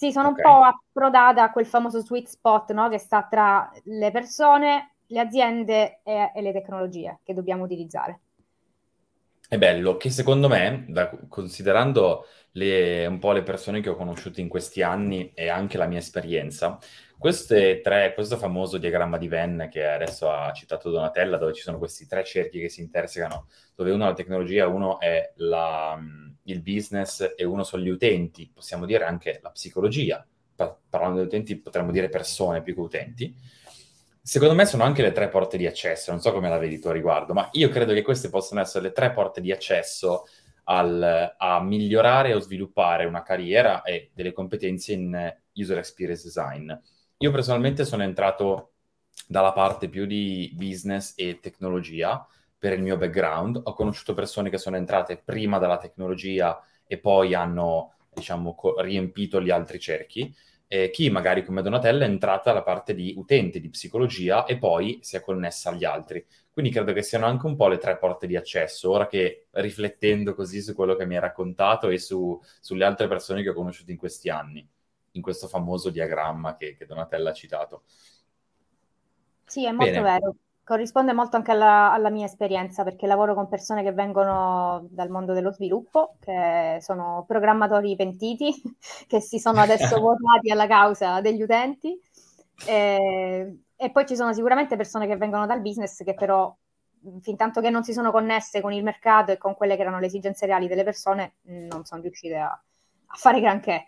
Sì, sono okay. un po' approdata a quel famoso sweet spot no? che sta tra le persone, le aziende e, e le tecnologie che dobbiamo utilizzare. È bello che secondo me, da, considerando le, un po' le persone che ho conosciuto in questi anni e anche la mia esperienza, queste tre, questo famoso diagramma di Venn che adesso ha citato Donatella, dove ci sono questi tre cerchi che si intersecano, dove uno è la tecnologia, uno è la, il business e uno sono gli utenti, possiamo dire anche la psicologia, pa- parlando di utenti potremmo dire persone più che utenti Secondo me sono anche le tre porte di accesso, non so come la vedi tu a riguardo, ma io credo che queste possano essere le tre porte di accesso al, a migliorare o sviluppare una carriera e delle competenze in user experience design. Io personalmente sono entrato dalla parte più di business e tecnologia per il mio background. Ho conosciuto persone che sono entrate prima dalla tecnologia e poi hanno, diciamo, co- riempito gli altri cerchi eh, chi magari come Donatella è entrata alla parte di utente di psicologia e poi si è connessa agli altri. Quindi credo che siano anche un po' le tre porte di accesso. Ora che riflettendo così su quello che mi hai raccontato e su, sulle altre persone che ho conosciuto in questi anni, in questo famoso diagramma che, che Donatella ha citato. Sì, è molto Bene. vero corrisponde molto anche alla, alla, mia esperienza perché lavoro con persone che vengono dal mondo dello sviluppo, che sono programmatori pentiti, che si sono adesso votati alla causa degli utenti. E, e, poi ci sono sicuramente persone che vengono dal business che però, fin tanto che non si sono connesse con il mercato e con quelle che erano le esigenze reali delle persone, non sono riuscite a, a fare granché.